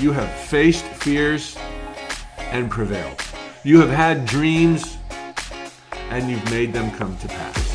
You have faced fears and prevailed. You have had dreams and you've made them come to pass.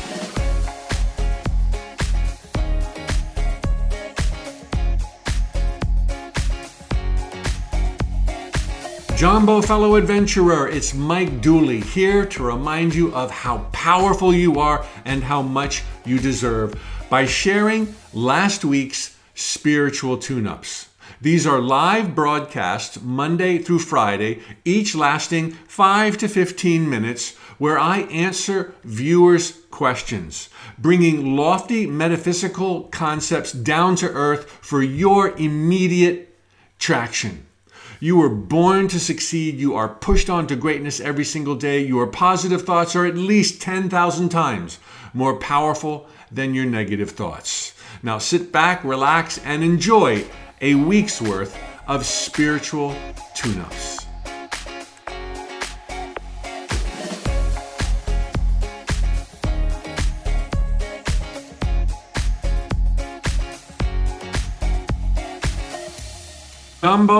Jambo fellow adventurer, it's Mike Dooley here to remind you of how powerful you are and how much you deserve by sharing last week's spiritual tune ups. These are live broadcasts Monday through Friday, each lasting 5 to 15 minutes, where I answer viewers' questions, bringing lofty metaphysical concepts down to earth for your immediate traction. You were born to succeed. You are pushed on to greatness every single day. Your positive thoughts are at least 10,000 times more powerful than your negative thoughts. Now sit back, relax, and enjoy a week's worth of spiritual tune ups.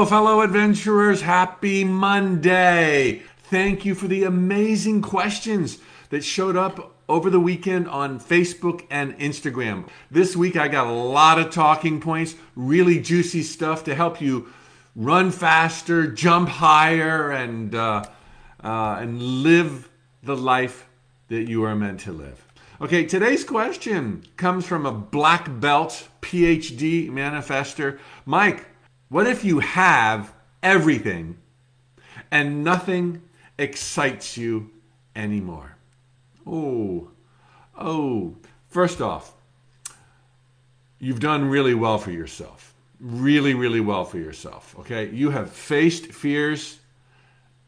Fellow adventurers, happy Monday. Thank you for the amazing questions that showed up over the weekend on Facebook and Instagram. This week I got a lot of talking points, really juicy stuff to help you run faster, jump higher, and uh, uh, and live the life that you are meant to live. Okay, today's question comes from a black belt PhD manifester, Mike. What if you have everything and nothing excites you anymore? Oh, oh. First off, you've done really well for yourself. Really, really well for yourself. Okay? You have faced fears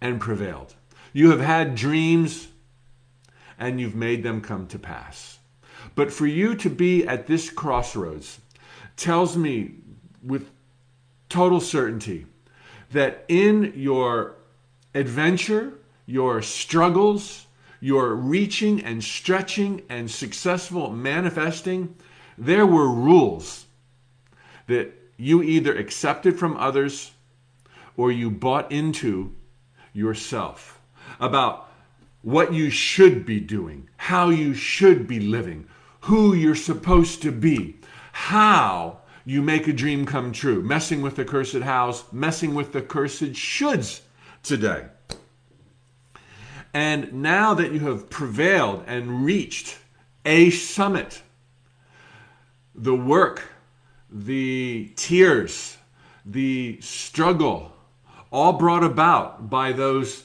and prevailed. You have had dreams and you've made them come to pass. But for you to be at this crossroads tells me with total certainty that in your adventure, your struggles, your reaching and stretching and successful manifesting, there were rules that you either accepted from others or you bought into yourself about what you should be doing, how you should be living, who you're supposed to be, how you make a dream come true. Messing with the cursed house, messing with the cursed shoulds today. And now that you have prevailed and reached a summit, the work, the tears, the struggle, all brought about by those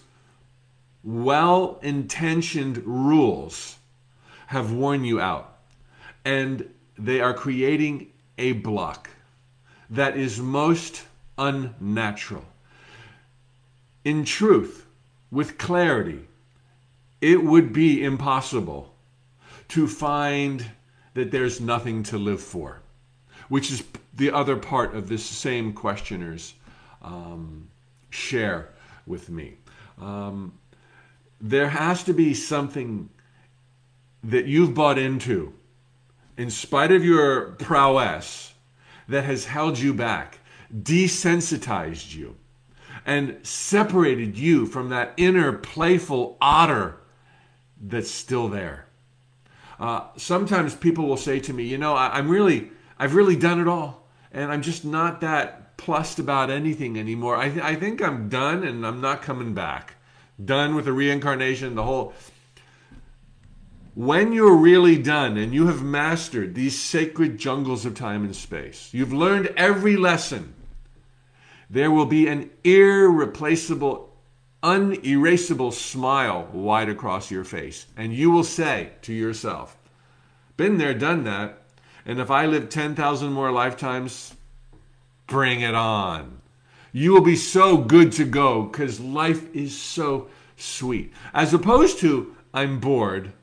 well intentioned rules, have worn you out. And they are creating a block that is most unnatural. In truth, with clarity, it would be impossible to find that there's nothing to live for, which is the other part of this same questioner's um, share with me. Um, there has to be something that you've bought into in spite of your prowess, that has held you back, desensitized you, and separated you from that inner playful otter that's still there. Uh, sometimes people will say to me, you know, I, I'm really, I've really done it all, and I'm just not that plussed about anything anymore. I, th- I think I'm done, and I'm not coming back. Done with the reincarnation, the whole when you're really done and you have mastered these sacred jungles of time and space, you've learned every lesson, there will be an irreplaceable, unerasable smile wide across your face. And you will say to yourself, Been there, done that. And if I live 10,000 more lifetimes, bring it on. You will be so good to go because life is so sweet. As opposed to, I'm bored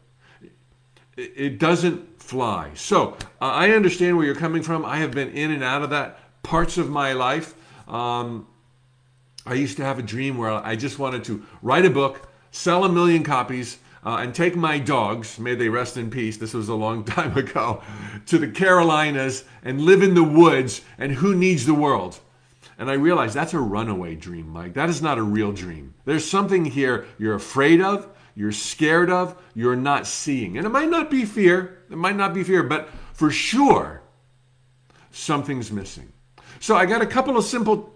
it doesn't fly. So I understand where you're coming from. I have been in and out of that parts of my life. Um, I used to have a dream where I just wanted to write a book, sell a million copies, uh, and take my dogs, may they rest in peace, this was a long time ago, to the Carolinas and live in the woods. And who needs the world? And I realized that's a runaway dream, Mike. That is not a real dream. There's something here you're afraid of, you're scared of, you're not seeing. And it might not be fear, it might not be fear, but for sure, something's missing. So I got a couple of simple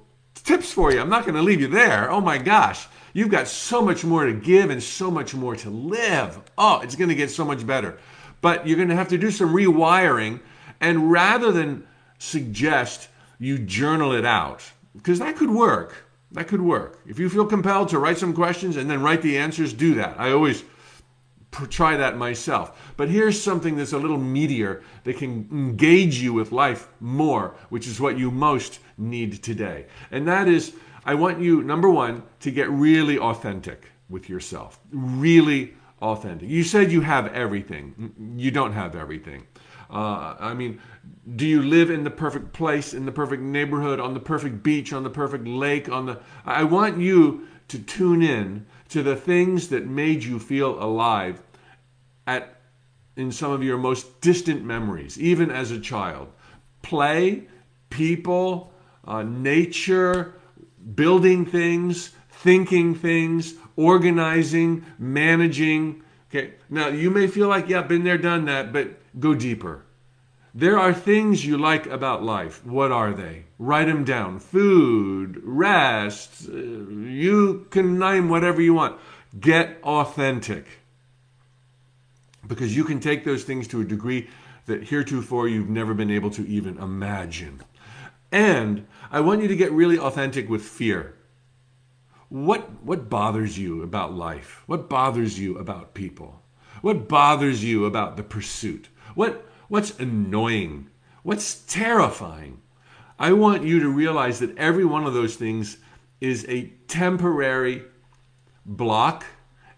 tips for you. I'm not going to leave you there. Oh my gosh. You've got so much more to give and so much more to live. Oh, it's going to get so much better. But you're going to have to do some rewiring. And rather than suggest you journal it out, because that could work. That could work. If you feel compelled to write some questions and then write the answers, do that. I always try that myself. But here's something that's a little meatier that can engage you with life more, which is what you most need today. And that is I want you, number one, to get really authentic with yourself. Really authentic. You said you have everything. You don't have everything. Uh, I mean, do you live in the perfect place, in the perfect neighborhood, on the perfect beach, on the perfect lake? On the, I want you to tune in to the things that made you feel alive at in some of your most distant memories, even as a child. Play, people, uh, nature, building things, thinking things, organizing, managing. Okay, now you may feel like, yeah, been there, done that, but go deeper. There are things you like about life. What are they? Write them down. Food, rest, uh, you can name whatever you want. Get authentic. Because you can take those things to a degree that heretofore you've never been able to even imagine. And I want you to get really authentic with fear. What, what bothers you about life? What bothers you about people? What bothers you about the pursuit? What, what's annoying? What's terrifying? I want you to realize that every one of those things is a temporary block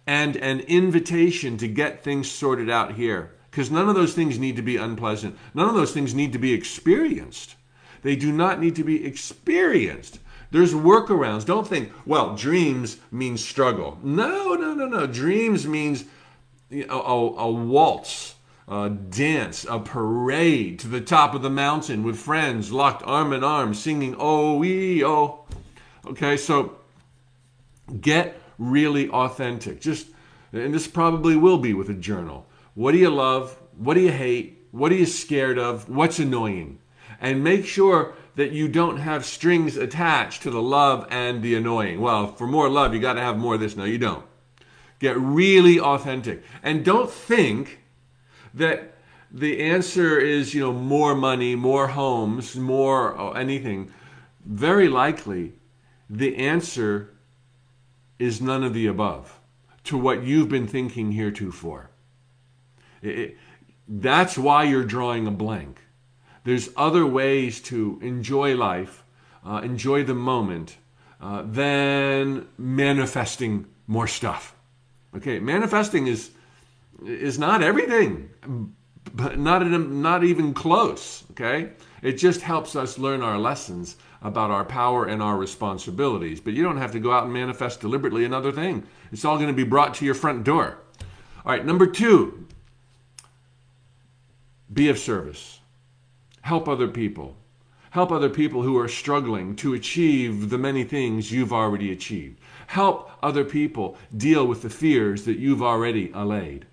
and an invitation to get things sorted out here. Because none of those things need to be unpleasant. None of those things need to be experienced. They do not need to be experienced. There's workarounds. Don't think, well, dreams means struggle. No, no, no, no. Dreams means a, a, a waltz, a dance, a parade to the top of the mountain with friends locked arm in arm singing oh wee oh. Okay, so get really authentic. Just and this probably will be with a journal. What do you love? What do you hate? What are you scared of? What's annoying? And make sure that you don't have strings attached to the love and the annoying. Well, for more love, you got to have more of this. No, you don't. Get really authentic. And don't think that the answer is, you know, more money, more homes, more oh, anything. Very likely, the answer is none of the above to what you've been thinking heretofore. It, that's why you're drawing a blank. There's other ways to enjoy life, uh, enjoy the moment, uh, than manifesting more stuff. Okay, manifesting is is not everything, but not not even close. Okay, it just helps us learn our lessons about our power and our responsibilities. But you don't have to go out and manifest deliberately another thing. It's all going to be brought to your front door. All right, number two, be of service. Help other people. Help other people who are struggling to achieve the many things you've already achieved. Help other people deal with the fears that you've already allayed.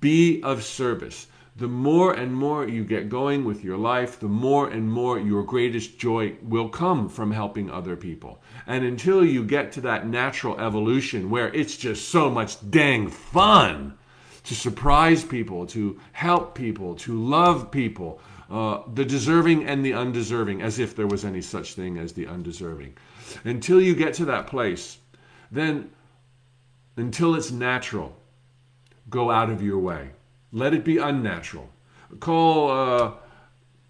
Be of service. The more and more you get going with your life, the more and more your greatest joy will come from helping other people. And until you get to that natural evolution where it's just so much dang fun to surprise people, to help people, to love people, uh, the deserving and the undeserving, as if there was any such thing as the undeserving. Until you get to that place, then until it's natural, go out of your way. Let it be unnatural. Call, uh,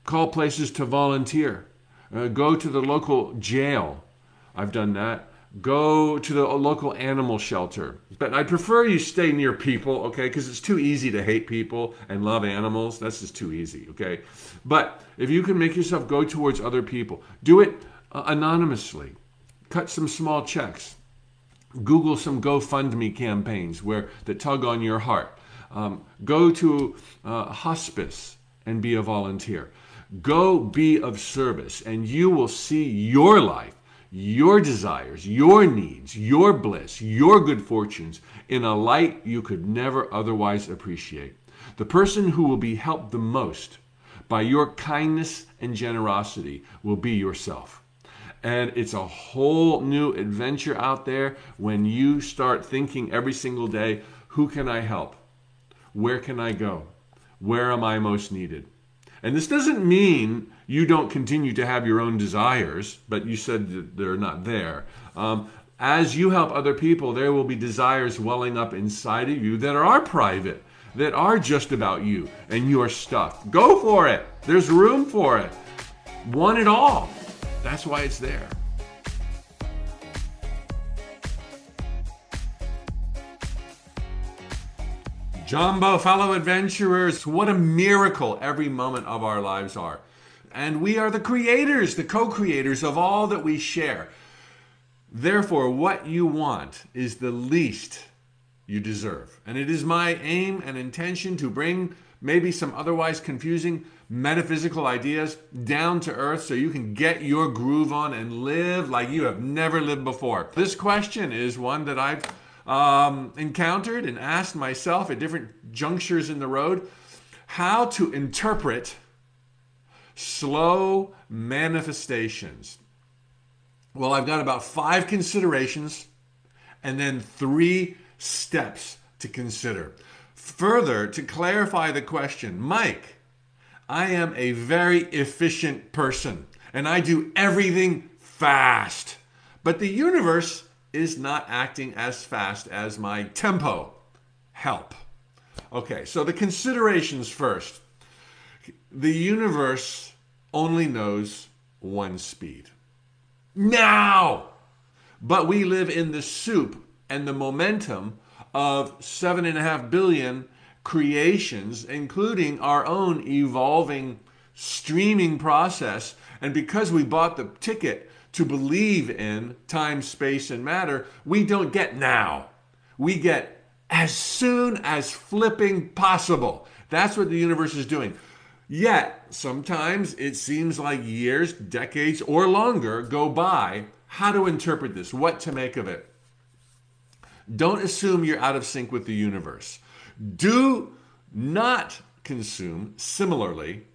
call places to volunteer. Uh, go to the local jail. I've done that go to the local animal shelter. But I prefer you stay near people, okay? Because it's too easy to hate people and love animals. That's just too easy, okay? But if you can make yourself go towards other people, do it uh, anonymously. Cut some small checks. Google some GoFundMe campaigns where that tug on your heart. Um, go to uh, hospice and be a volunteer. Go be of service, and you will see your life, your desires, your needs, your bliss, your good fortunes in a light you could never otherwise appreciate. The person who will be helped the most by your kindness and generosity will be yourself. And it's a whole new adventure out there when you start thinking every single day who can I help? Where can I go? Where am I most needed? And this doesn't mean you don't continue to have your own desires, but you said they're not there. Um, as you help other people, there will be desires welling up inside of you that are private, that are just about you and your stuff. Go for it. There's room for it. Want it all. That's why it's there. Jambo, fellow adventurers, what a miracle every moment of our lives are. And we are the creators, the co creators of all that we share. Therefore, what you want is the least you deserve. And it is my aim and intention to bring maybe some otherwise confusing metaphysical ideas down to earth so you can get your groove on and live like you have never lived before. This question is one that I've um, encountered and asked myself at different junctures in the road how to interpret slow manifestations. Well, I've got about five considerations and then three steps to consider. Further, to clarify the question, Mike, I am a very efficient person and I do everything fast. But the universe is not acting as fast as my tempo. Help. Okay, so the considerations first. The universe only knows one speed. Now! But we live in the soup and the momentum of seven and a half billion creations, including our own evolving streaming process. And because we bought the ticket to believe in time, space, and matter, we don't get now. We get as soon as flipping possible. That's what the universe is doing. Yet, sometimes it seems like years, decades, or longer go by. How to interpret this, what to make of it. Don't assume you're out of sync with the universe. Do not consume, similarly,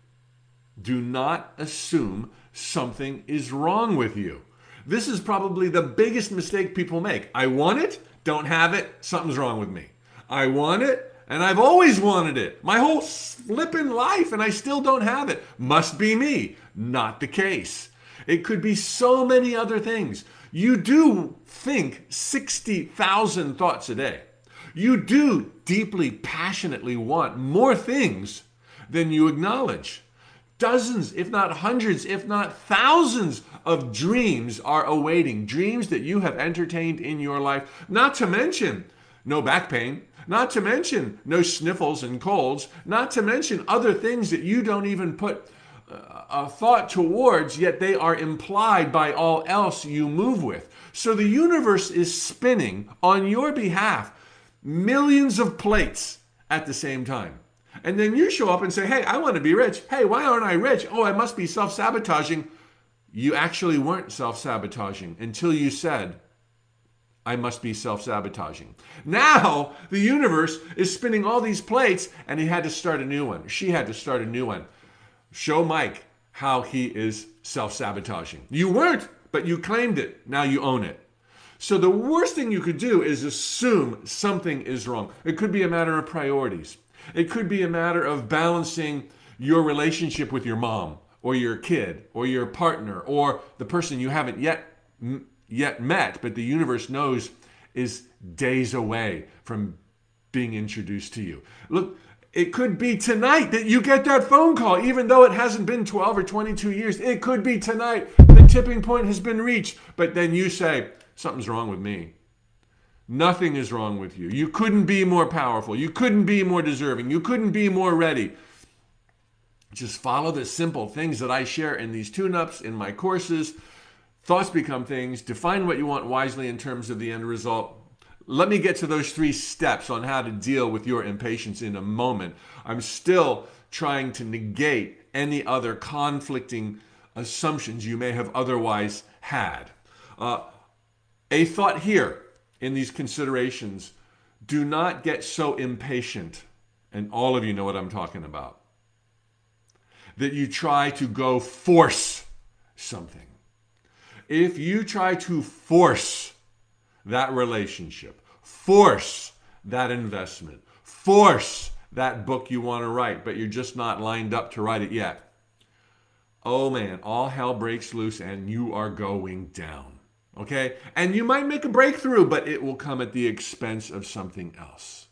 do not assume something is wrong with you. This is probably the biggest mistake people make. I want it, don't have it, something's wrong with me. I want it, and I've always wanted it my whole flippin' life, and I still don't have it. Must be me. Not the case. It could be so many other things. You do think 60,000 thoughts a day. You do deeply, passionately want more things than you acknowledge. Dozens, if not hundreds, if not thousands of dreams are awaiting, dreams that you have entertained in your life, not to mention no back pain, not to mention no sniffles and colds, not to mention other things that you don't even put uh, a thought towards, yet they are implied by all else you move with. So the universe is spinning on your behalf millions of plates at the same time. And then you show up and say, Hey, I want to be rich. Hey, why aren't I rich? Oh, I must be self sabotaging. You actually weren't self sabotaging until you said, I must be self sabotaging. Now the universe is spinning all these plates and he had to start a new one. She had to start a new one. Show Mike how he is self sabotaging. You weren't, but you claimed it. Now you own it. So the worst thing you could do is assume something is wrong. It could be a matter of priorities. It could be a matter of balancing your relationship with your mom or your kid or your partner or the person you haven't yet yet met but the universe knows is days away from being introduced to you. Look, it could be tonight that you get that phone call, even though it hasn't been 12 or 22 years. It could be tonight. The tipping point has been reached. But then you say, something's wrong with me. Nothing is wrong with you. You couldn't be more powerful. You couldn't be more deserving. You couldn't be more ready. Just follow the simple things that I share in these tune ups, in my courses. Thoughts become things. Define what you want wisely in terms of the end result. Let me get to those three steps on how to deal with your impatience in a moment. I'm still trying to negate any other conflicting assumptions you may have otherwise had. Uh, a thought here in these considerations do not get so impatient, and all of you know what I'm talking about, that you try to go force something. If you try to force that relationship, force that investment, force that book you want to write, but you're just not lined up to write it yet. Oh man, all hell breaks loose and you are going down. Okay? And you might make a breakthrough, but it will come at the expense of something else.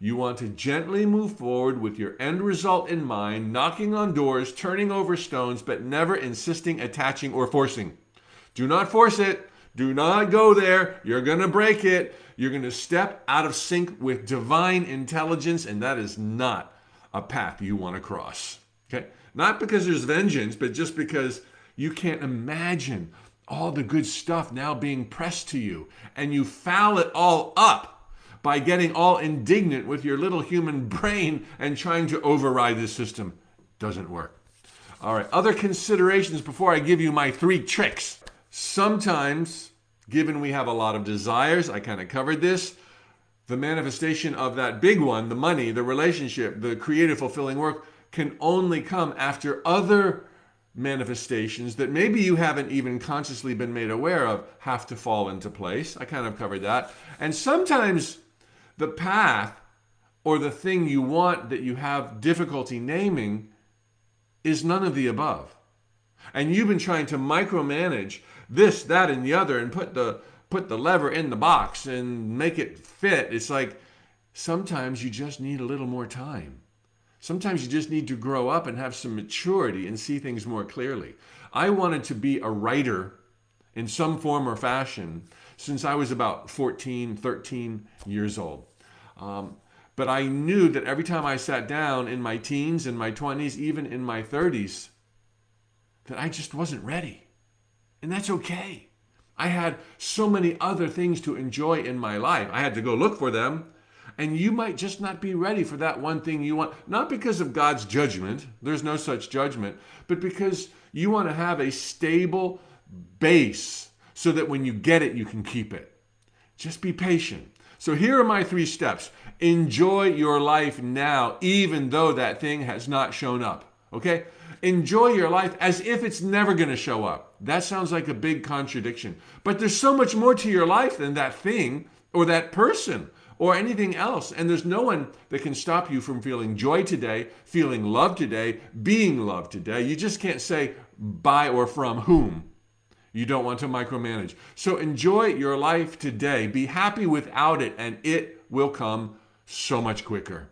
You want to gently move forward with your end result in mind, knocking on doors, turning over stones, but never insisting, attaching, or forcing. Do not force it. Do not go there. You're going to break it. You're going to step out of sync with divine intelligence, and that is not a path you want to cross. Okay? Not because there's vengeance, but just because you can't imagine all the good stuff now being pressed to you, and you foul it all up by getting all indignant with your little human brain and trying to override the system. Doesn't work. All right, other considerations before I give you my three tricks. Sometimes, given we have a lot of desires, I kind of covered this, the manifestation of that big one, the money, the relationship, the creative, fulfilling work, can only come after other manifestations that maybe you haven't even consciously been made aware of have to fall into place. I kind of covered that. And sometimes the path or the thing you want that you have difficulty naming is none of the above. And you've been trying to micromanage this, that, and the other and put the put the lever in the box and make it fit. It's like sometimes you just need a little more time. Sometimes you just need to grow up and have some maturity and see things more clearly. I wanted to be a writer in some form or fashion since I was about 14, 13 years old. Um, but I knew that every time I sat down in my teens, in my 20s, even in my 30s, that I just wasn't ready. And that's okay. I had so many other things to enjoy in my life. I had to go look for them, and you might just not be ready for that one thing you want, not because of God's judgment, there's no such judgment, but because you want to have a stable base so that when you get it, you can keep it. Just be patient. So here are my three steps. Enjoy your life now, even though that thing has not shown up. Okay? Enjoy your life as if it's never going to show up. That sounds like a big contradiction. But there's so much more to your life than that thing or that person or anything else. And there's no one that can stop you from feeling joy today, feeling love today, being loved today. You just can't say by or from whom. You don't want to micromanage. So enjoy your life today. Be happy without it, and it will come so much quicker.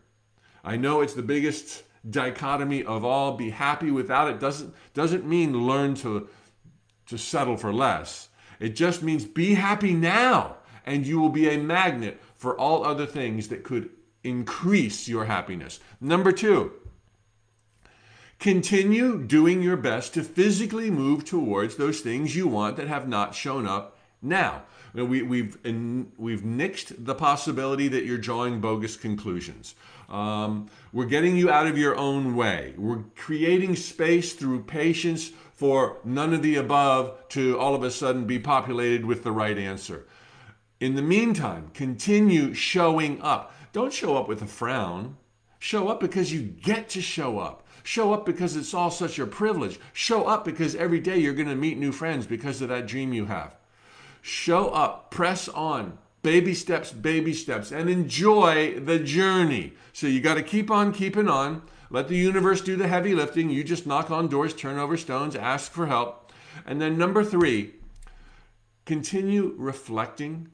I know it's the biggest dichotomy of all. Be happy without it doesn't doesn't mean learn to to settle for less. It just means be happy now, and you will be a magnet for all other things that could increase your happiness. Number two, continue doing your best to physically move towards those things you want that have not shown up now. We, we've, in, we've nixed the possibility that you're drawing bogus conclusions. Um, we're getting you out of your own way. We're creating space through patience for none of the above to all of a sudden be populated with the right answer. In the meantime, continue showing up. Don't show up with a frown. Show up because you get to show up. Show up because it's all such a privilege. Show up because every day you're going to meet new friends because of that dream you have. Show up, press on, baby steps, baby steps, and enjoy the journey. So you got to keep on keeping on. Let the universe do the heavy lifting. You just knock on doors, turn over stones, ask for help. And then number three, continue reflecting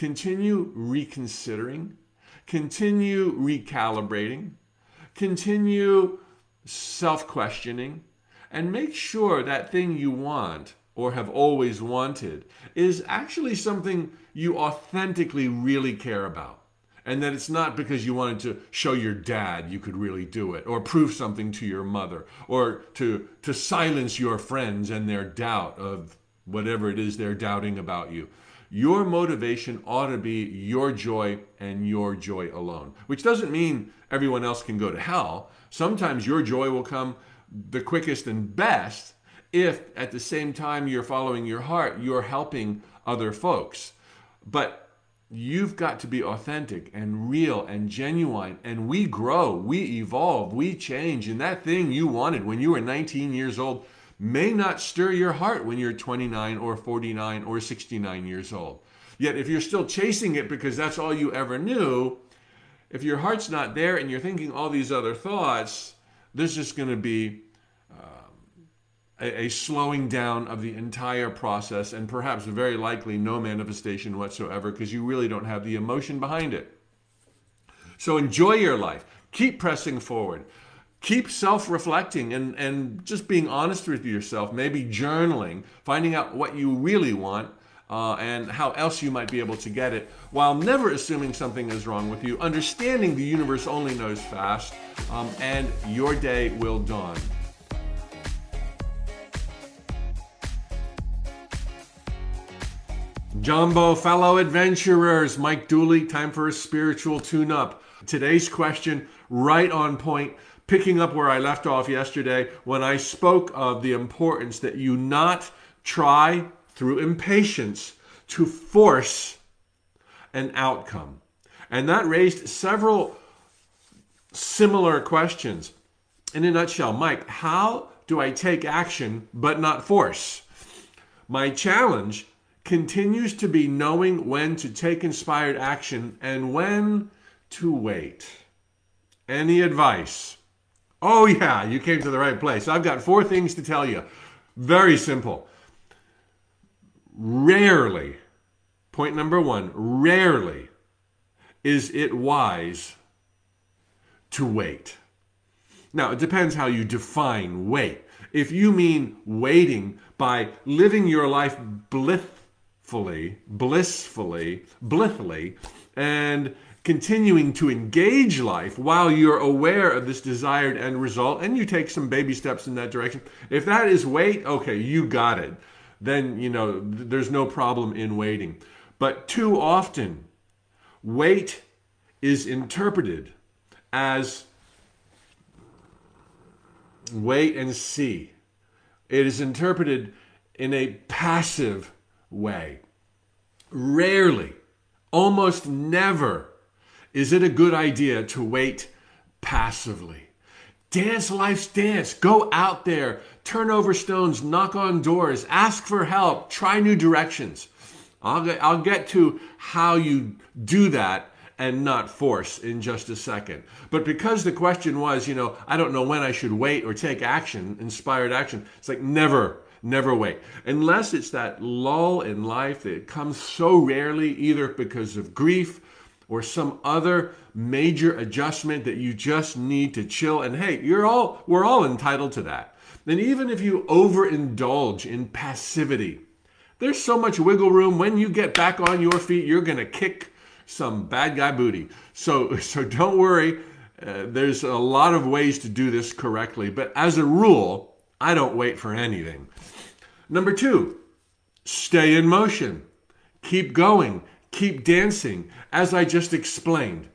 continue reconsidering, continue recalibrating, continue self questioning, and make sure that thing you want or have always wanted is actually something you authentically really care about. And that it's not because you wanted to show your dad you could really do it, or prove something to your mother, or to, to silence your friends and their doubt of whatever it is they're doubting about you. Your motivation ought to be your joy and your joy alone, which doesn't mean everyone else can go to hell. Sometimes your joy will come the quickest and best if at the same time you're following your heart, you're helping other folks. But you've got to be authentic and real and genuine. And we grow, we evolve, we change. And that thing you wanted when you were 19 years old may not stir your heart when you're 29 or 49 or 69 years old. Yet, if you're still chasing it because that's all you ever knew, if your heart's not there and you're thinking all these other thoughts, there's just going to be a, a, slowing down of the entire process and perhaps very likely no manifestation whatsoever because you really don't have the emotion behind it. So enjoy your life. Keep pressing forward. Keep self reflecting and, and just being honest with yourself, maybe journaling, finding out what you really want uh, and how else you might be able to get it, while never assuming something is wrong with you, understanding the universe only knows fast, um, and your day will dawn. Jambo, fellow adventurers, Mike Dooley, time for a spiritual tune up. Today's question, right on point, picking up where I left off yesterday when I spoke of the importance that you not try through impatience to force an outcome. And that raised several similar questions. In a nutshell, Mike, how do I take action but not force? My challenge continues to be knowing when to take inspired action and when to wait. Any advice? Oh, yeah, you came to the right place. I've got four things to tell you. Very simple rarely, point number one, rarely is it wise to wait. Now, it depends how you define wait. If you mean waiting by living your life blissfully, blissfully, blithely, and continuing to engage life while you're aware of this desired end result and you take some baby steps in that direction, if that is wait, okay, you got it then you know there's no problem in waiting. But too often, wait is interpreted as wait and see. It is interpreted in a passive way. Rarely, almost never, is it a good idea to wait passively. Dance life's dance. Go out there, turn over stones, knock on doors, ask for help, try new directions. I'll get, I'll get to how you do that and not force in just a second. But because the question was, you know, I don't know when I should wait or take action, inspired action, it's like never, never wait. Unless it's that lull in life that comes so rarely, either because of grief or some other major adjustment that you just need to chill. And hey, you're all we're all entitled to that. Then even if you overindulge in passivity, there's so much wiggle room. When you get back on your feet, you're gonna kick some bad guy booty. So so don't worry. Uh, there's a lot of ways to do this correctly, but as a rule, I don't wait for anything. Number two, stay in motion. Keep going. Keep dancing. As I just explained,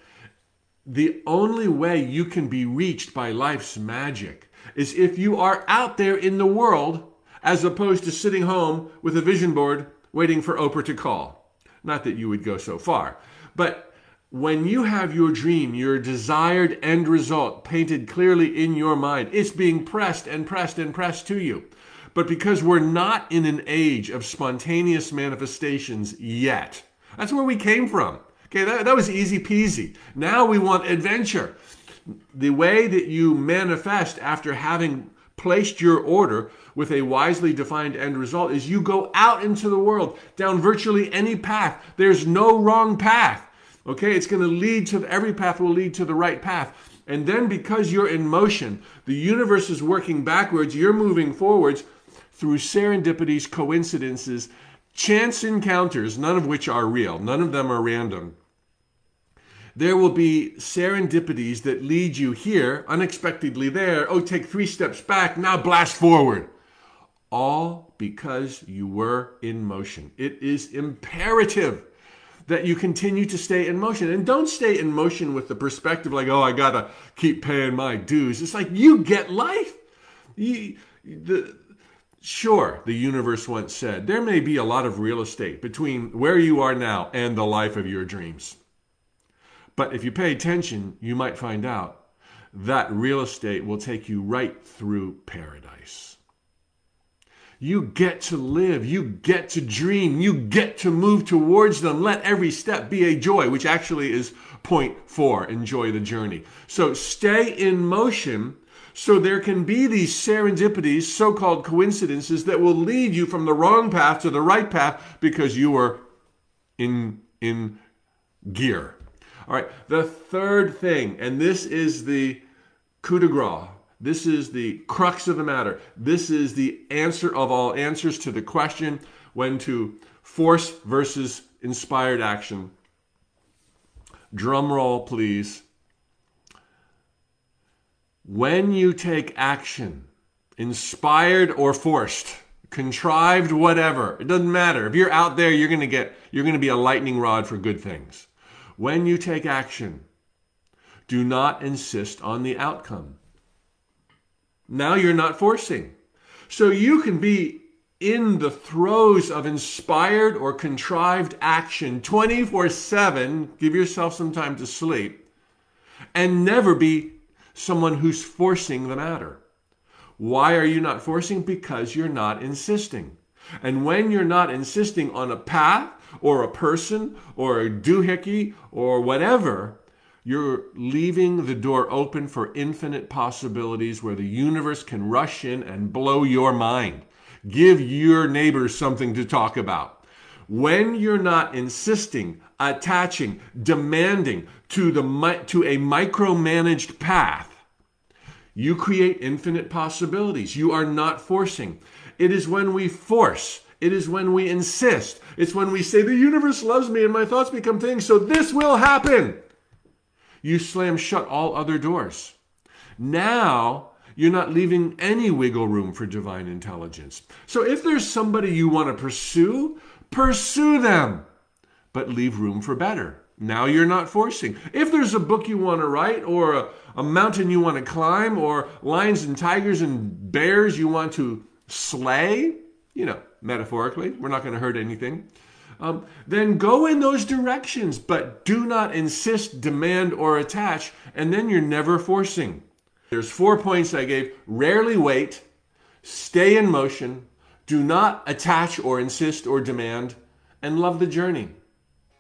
the only way you can be reached by life's magic is if you are out there in the world as opposed to sitting home with a vision board waiting for Oprah to call. Not that you would go so far, but when you have your dream, your desired end result painted clearly in your mind, it's being pressed and pressed and pressed to you. But because we're not in an age of spontaneous manifestations yet, that's where we came from. Okay, that, that was easy peasy. Now we want adventure. The way that you manifest after having placed your order with a wisely defined end result is you go out into the world down virtually any path. There's no wrong path. Okay, it's going to lead to every path will lead to the right path. And then because you're in motion, the universe is working backwards, you're moving forwards through serendipities, coincidences, chance encounters, none of which are real, none of them are random. There will be serendipities that lead you here, unexpectedly there. Oh, take three steps back, now blast forward. All because you were in motion. It is imperative that you continue to stay in motion. And don't stay in motion with the perspective like, oh, I gotta keep paying my dues. It's like you get life. You, the, sure, the universe once said, there may be a lot of real estate between where you are now and the life of your dreams. But if you pay attention, you might find out that real estate will take you right through paradise. You get to live, you get to dream, you get to move towards them. Let every step be a joy, which actually is point four enjoy the journey. So stay in motion so there can be these serendipities, so called coincidences, that will lead you from the wrong path to the right path because you are in, in gear. All right, the third thing, and this is the coup de grace. This is the crux of the matter. This is the answer of all answers to the question when to force versus inspired action. Drum roll, please. When you take action, inspired or forced, contrived, whatever, it doesn't matter. If you're out there, you're going to get, you're going to be a lightning rod for good things. When you take action, do not insist on the outcome. Now you're not forcing. So you can be in the throes of inspired or contrived action 24 7, give yourself some time to sleep, and never be someone who's forcing the matter. Why are you not forcing? Because you're not insisting. And when you're not insisting on a path or a person or a doohickey or whatever, you're leaving the door open for infinite possibilities where the universe can rush in and blow your mind. Give your neighbors something to talk about. When you're not insisting, attaching, demanding to, the, to a micromanaged path, you create infinite possibilities. You are not forcing. It is when we force, it is when we insist, it's when we say, The universe loves me and my thoughts become things, so this will happen. You slam shut all other doors. Now, you're not leaving any wiggle room for divine intelligence. So if there's somebody you want to pursue, pursue them, but leave room for better. Now you're not forcing. If there's a book you want to write, or a, a mountain you want to climb, or lions and tigers and bears you want to slay, you know, metaphorically, we're not going to hurt anything, um, then go in those directions, but do not insist, demand, or attach, and then you're never forcing. There's four points I gave. Rarely wait, stay in motion, do not attach or insist or demand, and love the journey.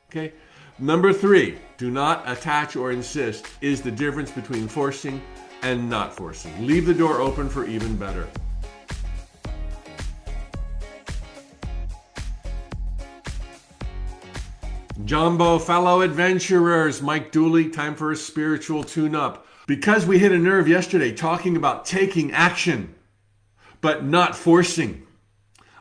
Okay? Number three, do not attach or insist is the difference between forcing and not forcing. Leave the door open for even better. Jambo, fellow adventurers, Mike Dooley, time for a spiritual tune up. Because we hit a nerve yesterday talking about taking action, but not forcing.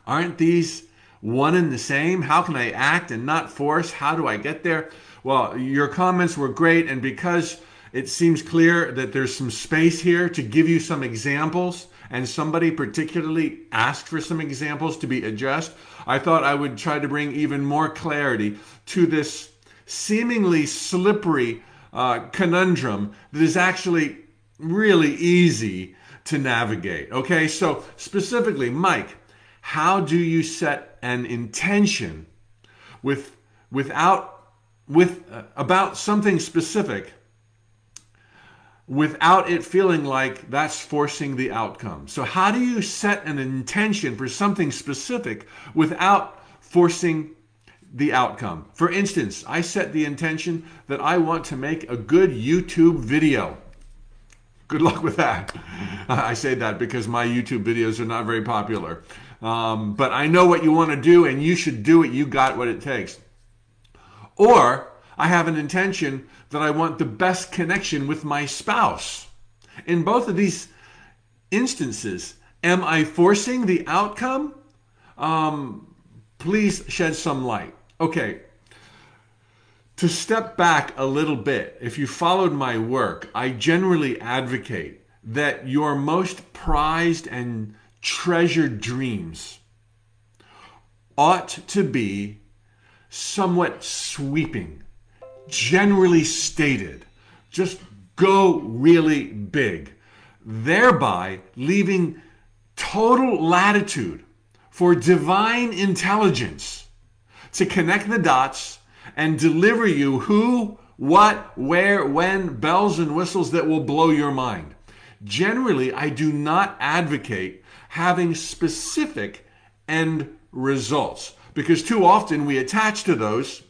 Aren't these one and the same? How can I act and not force? How do I get there? Well, your comments were great, and because it seems clear that there's some space here to give you some examples, and somebody particularly asked for some examples to be addressed, I thought I would try to bring even more clarity to this seemingly slippery uh, conundrum that is actually really easy to navigate. Okay, so specifically, Mike, how do you set an intention with without with uh, about something specific without it feeling like that's forcing the outcome. So how do you set an intention for something specific without forcing the outcome. For instance, I set the intention that I want to make a good YouTube video. Good luck with that. I say that because my YouTube videos are not very popular. Um, but I know what you want to do and you should do it. You got what it takes. Or I have an intention that I want the best connection with my spouse. In both of these instances, am I forcing the outcome? Um, please shed some light. Okay, to step back a little bit, if you followed my work, I generally advocate that your most prized and treasured dreams ought to be somewhat sweeping, generally stated. Just go really big, thereby leaving total latitude for divine intelligence to connect the dots and deliver you who, what, where, when, bells and whistles that will blow your mind. Generally, I do not advocate having specific end results because too often we attach to those,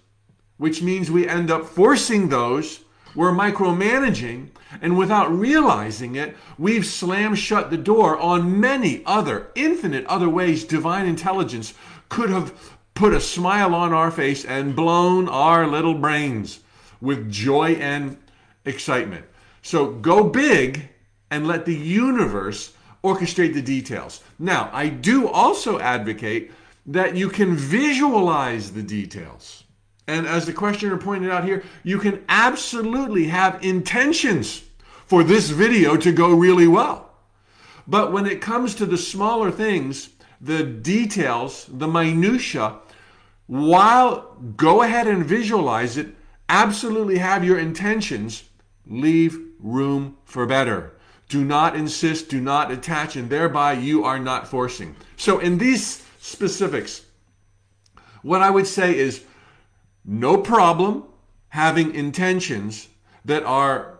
which means we end up forcing those. We're micromanaging, and without realizing it, we've slammed shut the door on many other, infinite other ways divine intelligence could have put a smile on our face and blown our little brains with joy and excitement. So go big and let the universe orchestrate the details. Now, I do also advocate that you can visualize the details. And as the questioner pointed out here, you can absolutely have intentions for this video to go really well. But when it comes to the smaller things, the details, the minutia, while go ahead and visualize it, absolutely have your intentions, leave room for better. Do not insist, do not attach, and thereby you are not forcing. So, in these specifics, what I would say is no problem having intentions that are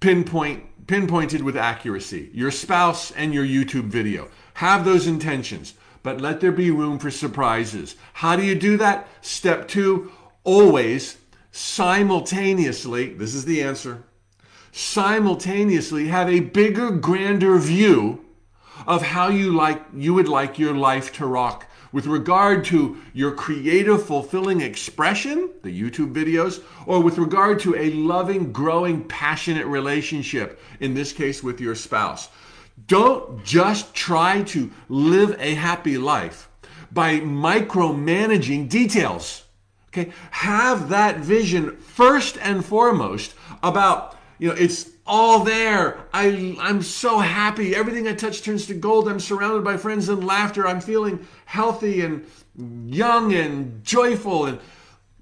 pinpoint pinpointed with accuracy. Your spouse and your YouTube video. Have those intentions, but let there be room for surprises. How do you do that? Step 2, always simultaneously, this is the answer simultaneously have a bigger, grander view of how you like you would like your life to rock with regard to your creative, fulfilling expression, the YouTube videos, or with regard to a loving, growing, passionate relationship, in this case with your spouse. Don't just try to live a happy life by micromanaging details. Okay? Have that vision first and foremost about you know, it's all there. I, I'm so happy. Everything I touch turns to gold. I'm surrounded by friends and laughter. I'm feeling healthy and young and joyful. And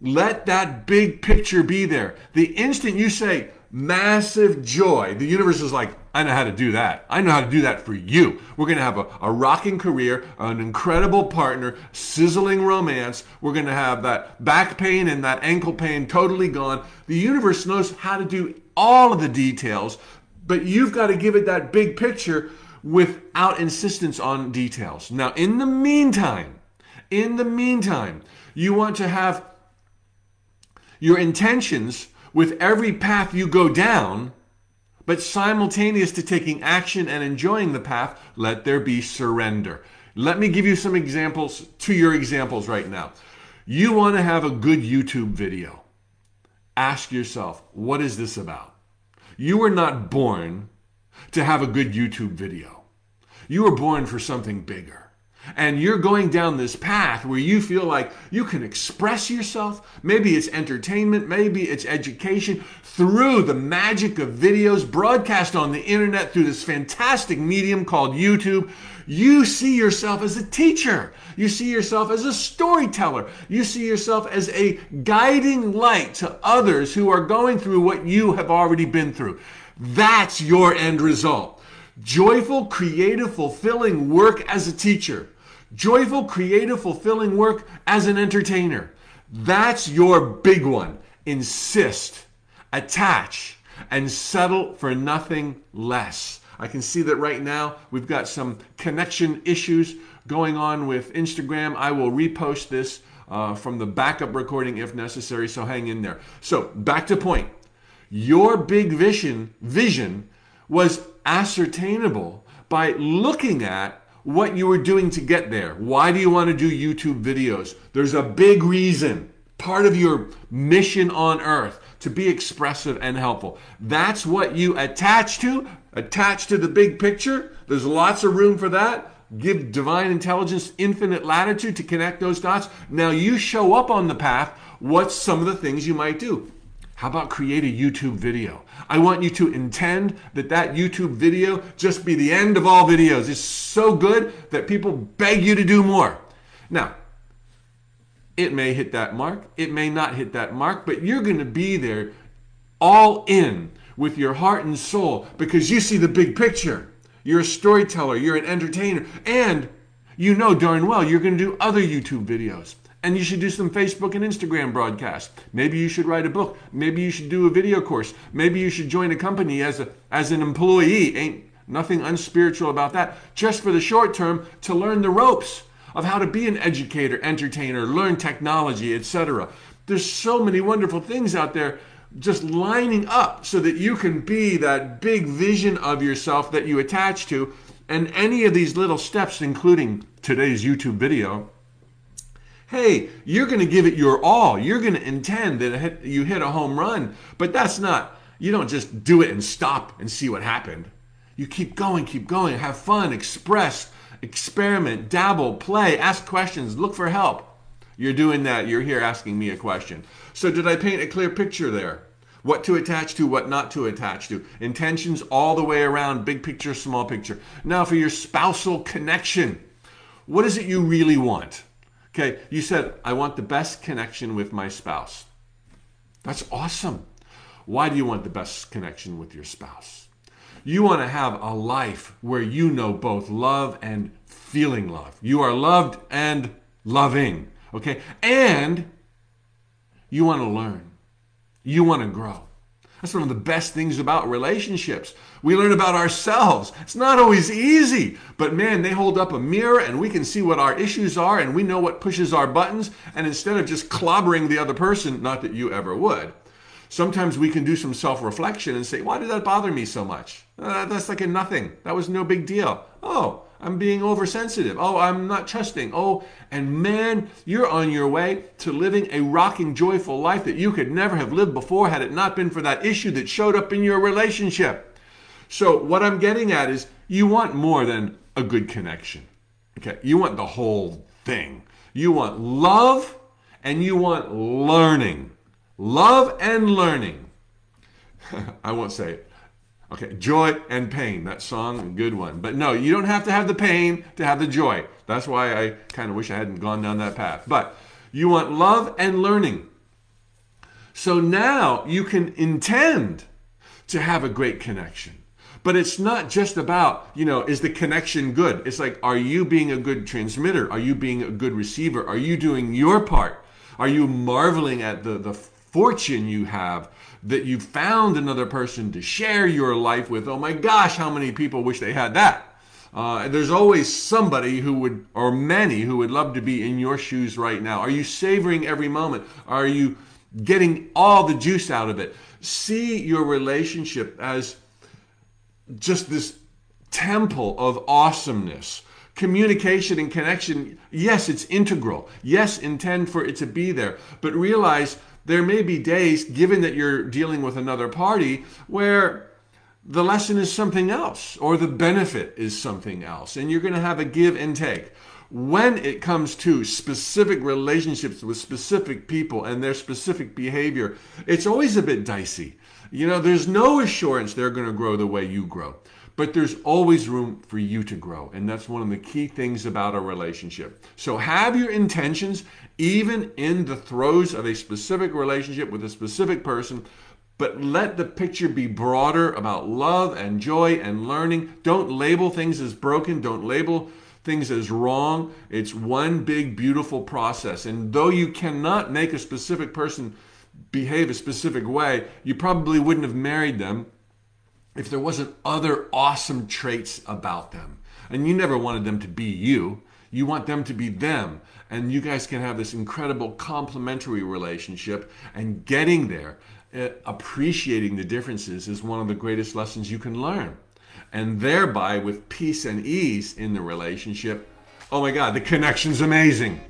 let that big picture be there. The instant you say massive joy, the universe is like, I know how to do that. I know how to do that for you. We're going to have a, a rocking career, an incredible partner, sizzling romance. We're going to have that back pain and that ankle pain totally gone. The universe knows how to do all of the details, but you've got to give it that big picture without insistence on details. Now, in the meantime, in the meantime, you want to have your intentions with every path you go down, but simultaneous to taking action and enjoying the path, let there be surrender. Let me give you some examples to your examples right now. You want to have a good YouTube video ask yourself, what is this about? You were not born to have a good YouTube video. You were born for something bigger. And you're going down this path where you feel like you can express yourself. Maybe it's entertainment, maybe it's education through the magic of videos broadcast on the internet through this fantastic medium called YouTube. You see yourself as a teacher. You see yourself as a storyteller. You see yourself as a guiding light to others who are going through what you have already been through. That's your end result. Joyful, creative, fulfilling work as a teacher. Joyful, creative, fulfilling work as an entertainer. That's your big one. Insist, attach, and settle for nothing less. I can see that right now we've got some connection issues going on with Instagram. I will repost this uh, from the backup recording if necessary, so hang in there. So, back to point. Your big vision vision was ascertainable by looking at what you were doing to get there. Why do you want to do YouTube videos? There's a big reason. Part of your mission on earth to be expressive and helpful. That's what you attach to, attach to the big picture. There's lots of room for that. Give divine intelligence infinite latitude to connect those dots. Now you show up on the path. What's some of the things you might do? How about create a YouTube video? I want you to intend that that YouTube video just be the end of all videos. It's so good that people beg you to do more. Now, it may hit that mark, it may not hit that mark, but you're going to be there all in with your heart and soul because you see the big picture. You're a storyteller, you're an entertainer, and you know darn well you're going to do other YouTube videos. And you should do some Facebook and Instagram broadcasts. Maybe you should write a book. Maybe you should do a video course. Maybe you should join a company as a as an employee. Ain't nothing unspiritual about that. Just for the short term to learn the ropes of how to be an educator, entertainer, learn technology, etc. There's so many wonderful things out there just lining up so that you can be that big vision of yourself that you attach to. And any of these little steps, including today's YouTube video, hey, you're going to give it your all. You're going to intend that you hit a home run. But that's not, you don't just do it and stop and see what happened. You keep going, keep going, have fun, express, experiment, dabble, play, ask questions, look for help. You're doing that. You're here asking me a question. So, did I paint a clear picture there? What to attach to, what not to attach to. Intentions all the way around, big picture, small picture. Now, for your spousal connection, what is it you really want? Okay, you said, I want the best connection with my spouse. That's awesome. Why do you want the best connection with your spouse? You want to have a life where you know both love and feeling love. You are loved and loving. Okay, and you want to learn, you want to grow. That's one of the best things about relationships. We learn about ourselves. It's not always easy, but man, they hold up a mirror and we can see what our issues are and we know what pushes our buttons. And instead of just clobbering the other person, not that you ever would, sometimes we can do some self reflection and say, why did that bother me so much? Uh, that's like a nothing. That was no big deal. Oh, I'm being oversensitive. Oh, I'm not trusting. Oh, and man, you're on your way to living a rocking, joyful life that you could never have lived before had it not been for that issue that showed up in your relationship. So, what I'm getting at is you want more than a good connection. Okay, you want the whole thing. You want love and you want learning. Love and learning. I won't say it. Okay, joy and pain. That song, good one. But no, you don't have to have the pain to have the joy. That's why I kind of wish I hadn't gone down that path. But you want love and learning. So now you can intend to have a great connection. But it's not just about, you know, is the connection good? It's like, are you being a good transmitter? Are you being a good receiver? Are you doing your part? Are you marveling at the, the fortune you have that you found another person to share your life with. Oh my gosh, how many people wish they had that? Uh, there's always somebody who would, or many who would love to be in your shoes right now. Are you savoring every moment? Are you getting all the juice out of it? See your relationship as just this temple of awesomeness. Communication and connection, yes, it's integral. Yes, intend for it to be there. But realize there may be days, given that you're dealing with another party, where the lesson is something else or the benefit is something else, and you're going to have a give and take. When it comes to specific relationships with specific people and their specific behavior, it's always a bit dicey. You know, there's no assurance they're going to grow the way you grow. But there's always room for you to grow. And that's one of the key things about a relationship. So have your intentions, even in the throes of a specific relationship with a specific person, but let the picture be broader about love and joy and learning. Don't label things as broken. Don't label things as wrong. It's one big, beautiful process. And though you cannot make a specific person behave a specific way, you probably wouldn't have married them if there wasn't other awesome traits about them. And you never wanted them to be you. You want them to be them. And you guys can have this incredible complementary relationship. And getting there, uh, appreciating the differences, is one of the greatest lessons you can learn. And thereby, with peace and ease in the relationship, oh my God, the connection's amazing.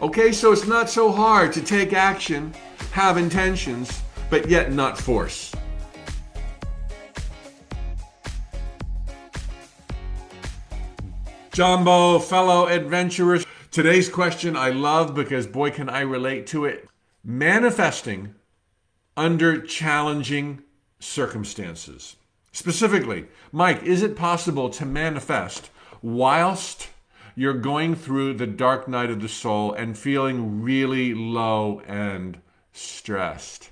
Okay, so it's not so hard to take action, have intentions, but yet not force. Jambo, fellow adventurers. Today's question I love because boy, can I relate to it. Manifesting under challenging circumstances. Specifically, Mike, is it possible to manifest whilst you're going through the dark night of the soul and feeling really low and stressed?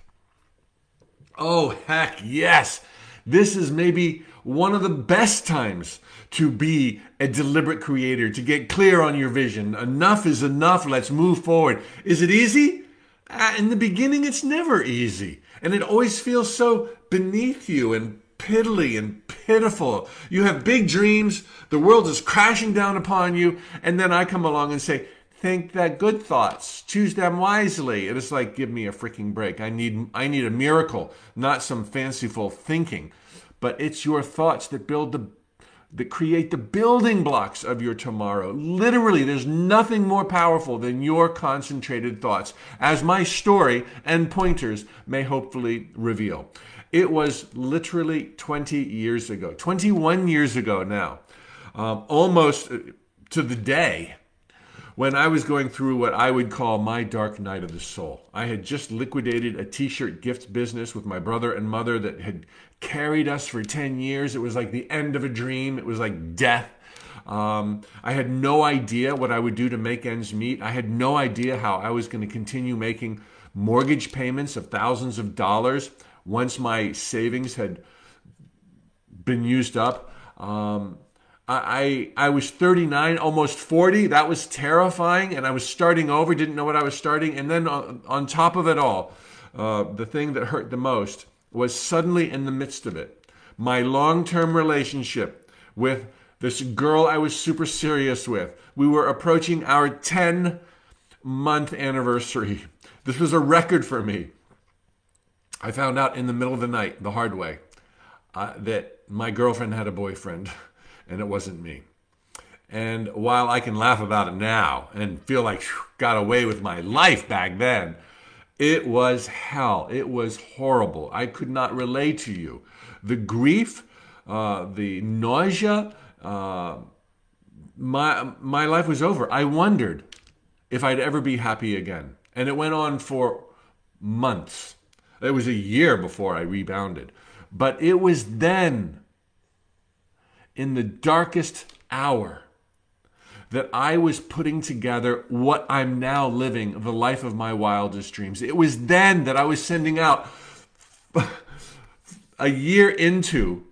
Oh, heck yes. This is maybe one of the best times to be a deliberate creator, to get clear on your vision. Enough is enough. Let's move forward. Is it easy? Uh, in the beginning, it's never easy. And it always feels so beneath you and piddly and pitiful. You have big dreams, the world is crashing down upon you, and then I come along and say, think that good thoughts choose them wisely and it's like give me a freaking break i need i need a miracle not some fanciful thinking but it's your thoughts that build the that create the building blocks of your tomorrow. Literally, there's nothing more powerful than your concentrated thoughts, as my story and pointers may hopefully reveal. It was literally 20 years ago, 21 years ago now, um, almost uh, to the day when I was going through what I would call my dark night of the soul. I had just liquidated a t shirt gift business with my brother and mother that had carried us for 10 years. It was like the end of a dream, it was like death. Um, I had no idea what I would do to make ends meet. I had no idea how I was going to continue making mortgage payments of thousands of dollars once my savings had been used up. Um, I, I was 39, almost 40. That was terrifying. And I was starting over, didn't know what I was starting. And then on, on top of it all, uh, the thing that hurt the most was suddenly in the midst of it, my long term relationship with this girl I was super serious with. We were approaching our 10 month anniversary. This was a record for me. I found out in the middle of the night, the hard way, uh, that my girlfriend had a boyfriend. and it wasn't me. And while I can laugh about it now and feel like whew, got away with my life back then, it was hell. It was horrible. I could not relate to you. The grief, uh, the nausea, uh, my, my life was over. I wondered if I'd ever be happy again. And it went on for months. It was a year before I rebounded. But it was then in the darkest hour that I was putting together what I'm now living, the life of my wildest dreams. It was then that I was sending out a year into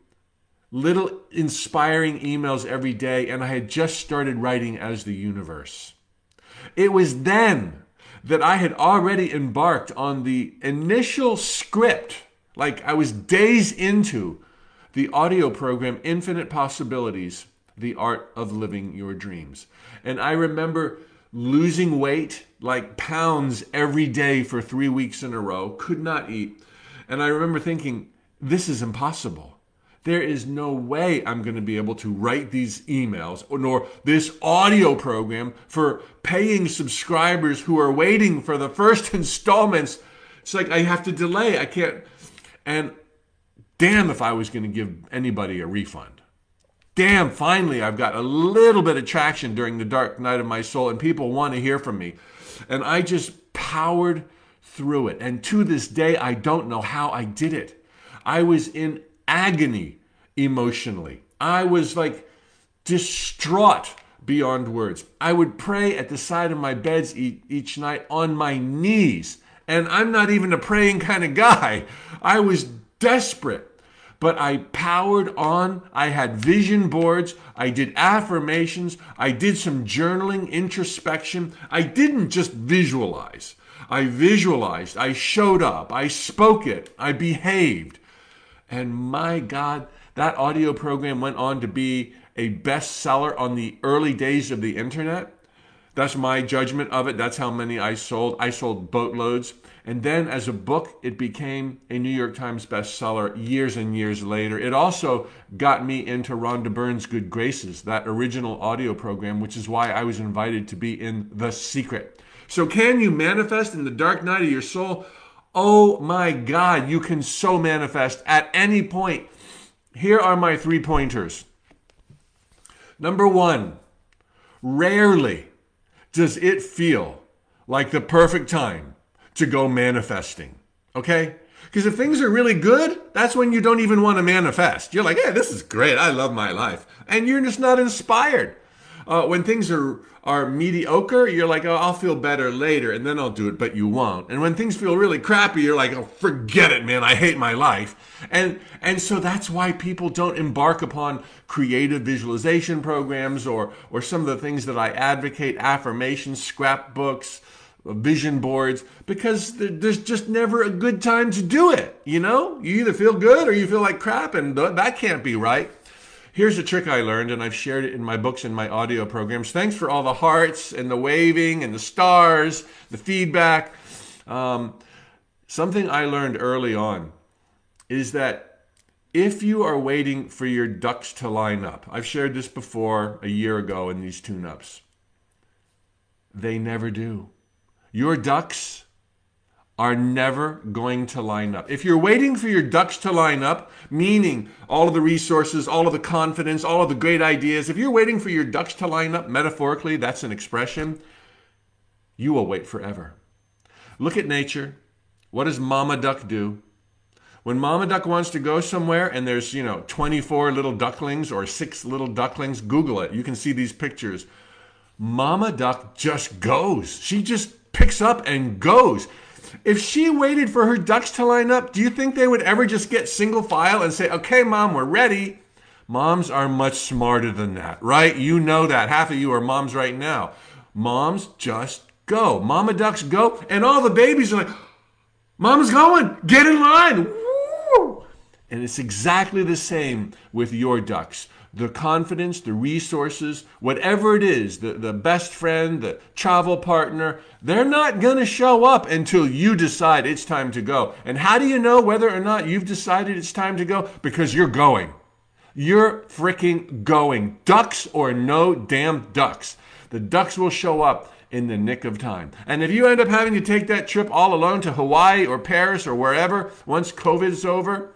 little inspiring emails every day, and I had just started writing as the universe. It was then that I had already embarked on the initial script, like I was days into the audio program Infinite Possibilities The Art of Living Your Dreams. And I remember losing weight like pounds every day for three weeks in a row, could not eat. And I remember thinking, this is impossible. There is no way I'm going to be able to write these emails nor this audio program for paying subscribers who are waiting for the first installments. It's like I have to delay. I can't. And Damn if I was going to give anybody a refund. Damn, finally, I've got a little bit of traction during the dark night of my soul, and people want to hear from me. And I just powered through it. And to this day, I don't know how I did it. I was in agony emotionally. I was like distraught beyond words. I would pray at the side of my beds each night on my knees. And I'm not even a praying kind of guy. I was desperate but I powered on. I had vision boards. I did affirmations. I did some journaling, introspection. I didn't just visualize. I visualized. I showed up. I spoke it. I behaved. And my God, that audio program went on to be a bestseller on the early days of the internet. That's my judgment of it. That's how many I sold. I sold boatloads. And then as a book, it became a New York Times bestseller years and years later. It also got me into Rhonda Byrne's Good Graces, that original audio program, which is why I was invited to be in The Secret. So, can you manifest in the dark night of your soul? Oh my God, you can so manifest at any point. Here are my three pointers. Number one, rarely does it feel like the perfect time to go manifesting. Okay? Because if things are really good, that's when you don't even want to manifest. You're like, hey, this is great. I love my life. And you're just not inspired. Uh, when things are are mediocre, you're like, oh, I'll feel better later, and then I'll do it, but you won't. And when things feel really crappy, you're like, oh, forget it, man, I hate my life. And and so that's why people don't embark upon creative visualization programs or or some of the things that I advocate, affirmations, scrapbooks, vision boards, because there's just never a good time to do it. You know, you either feel good or you feel like crap, and that can't be right. Here's a trick I learned, and I've shared it in my books and my audio programs. Thanks for all the hearts and the waving and the stars, the feedback. Um, something I learned early on is that if you are waiting for your ducks to line up, I've shared this before a year ago in these tune ups, they never do. Your ducks are never going to line up. If you're waiting for your ducks to line up, meaning all of the resources, all of the confidence, all of the great ideas, if you're waiting for your ducks to line up, metaphorically, that's an expression, you will wait forever. Look at nature. What does Mama Duck do? When Mama Duck wants to go somewhere and there's, you know, 24 little ducklings or six little ducklings, Google it. You can see these pictures. Mama Duck just goes. She just picks up and goes. If she waited for her ducks to line up, do you think they would ever just get single file and say, okay, mom, we're ready? Moms are much smarter than that, right? You know that. Half of you are moms right now. Moms just go. Mama ducks go. And all the babies are like, Mom's going. Get in line. Woo! And it's exactly the same with your ducks the confidence, the resources, whatever it is, the, the best friend, the travel partner, they're not going to show up until you decide it's time to go. And how do you know whether or not you've decided it's time to go? Because you're going. You're freaking going. Ducks or no damn ducks. The ducks will show up in the nick of time. And if you end up having to take that trip all alone to Hawaii or Paris or wherever once COVID's over,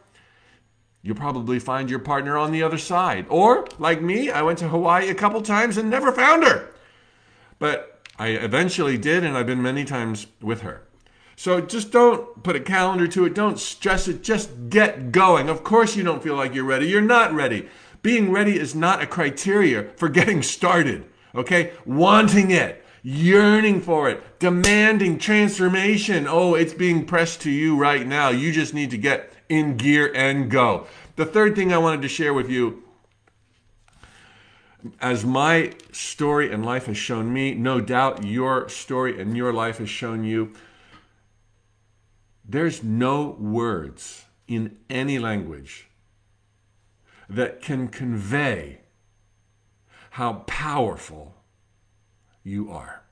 You'll probably find your partner on the other side. Or, like me, I went to Hawaii a couple times and never found her. But I eventually did, and I've been many times with her. So just don't put a calendar to it. Don't stress it. Just get going. Of course, you don't feel like you're ready. You're not ready. Being ready is not a criteria for getting started. Okay? Wanting it, yearning for it, demanding transformation. Oh, it's being pressed to you right now. You just need to get in gear and go. The third thing I wanted to share with you as my story and life has shown me, no doubt your story and your life has shown you, there's no words in any language that can convey how powerful you are.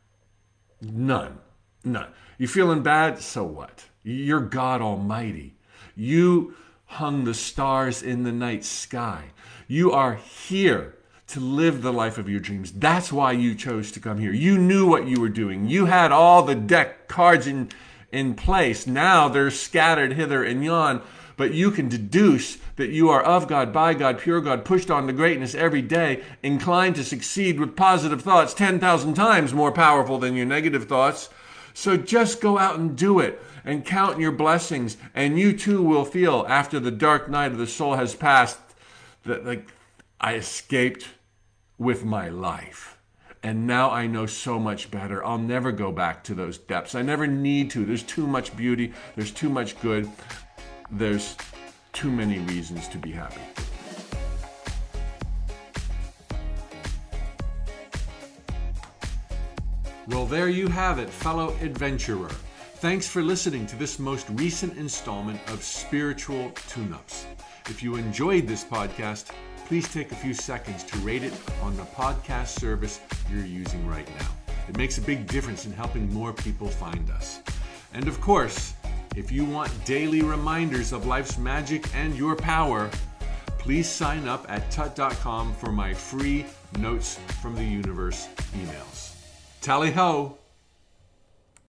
None. None. You feeling bad? So what? You're God Almighty. You hung the stars in the night sky. You are here to live the life of your dreams. That's why you chose to come here. You knew what you were doing. You had all the deck cards in, in place. Now they're scattered hither and yon, but you can deduce that you are of God, by God, pure God, pushed on to greatness every day, inclined to succeed with positive thoughts 10,000 times more powerful than your negative thoughts. So just go out and do it and count your blessings, and you too will feel after the dark night of the soul has passed that like I escaped with my life. And now I know so much better. I'll never go back to those depths. I never need to. There's too much beauty. There's too much good. There's too many reasons to be happy. Well, there you have it, fellow adventurer. Thanks for listening to this most recent installment of Spiritual Tune Ups. If you enjoyed this podcast, please take a few seconds to rate it on the podcast service you're using right now. It makes a big difference in helping more people find us. And of course, if you want daily reminders of life's magic and your power, please sign up at tut.com for my free Notes from the Universe emails. Tally ho!